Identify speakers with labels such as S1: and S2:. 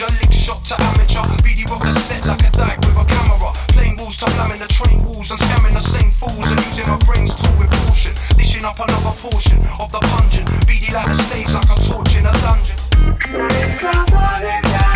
S1: manager, lick shot to amateur. BD rock the set like a dyke with a camera. Plain walls to in the train walls and scamming the same fools and using my brains too with caution. Dishing up another portion of the pungent. BD like the stage like a torch in a dungeon.
S2: Nights are falling down.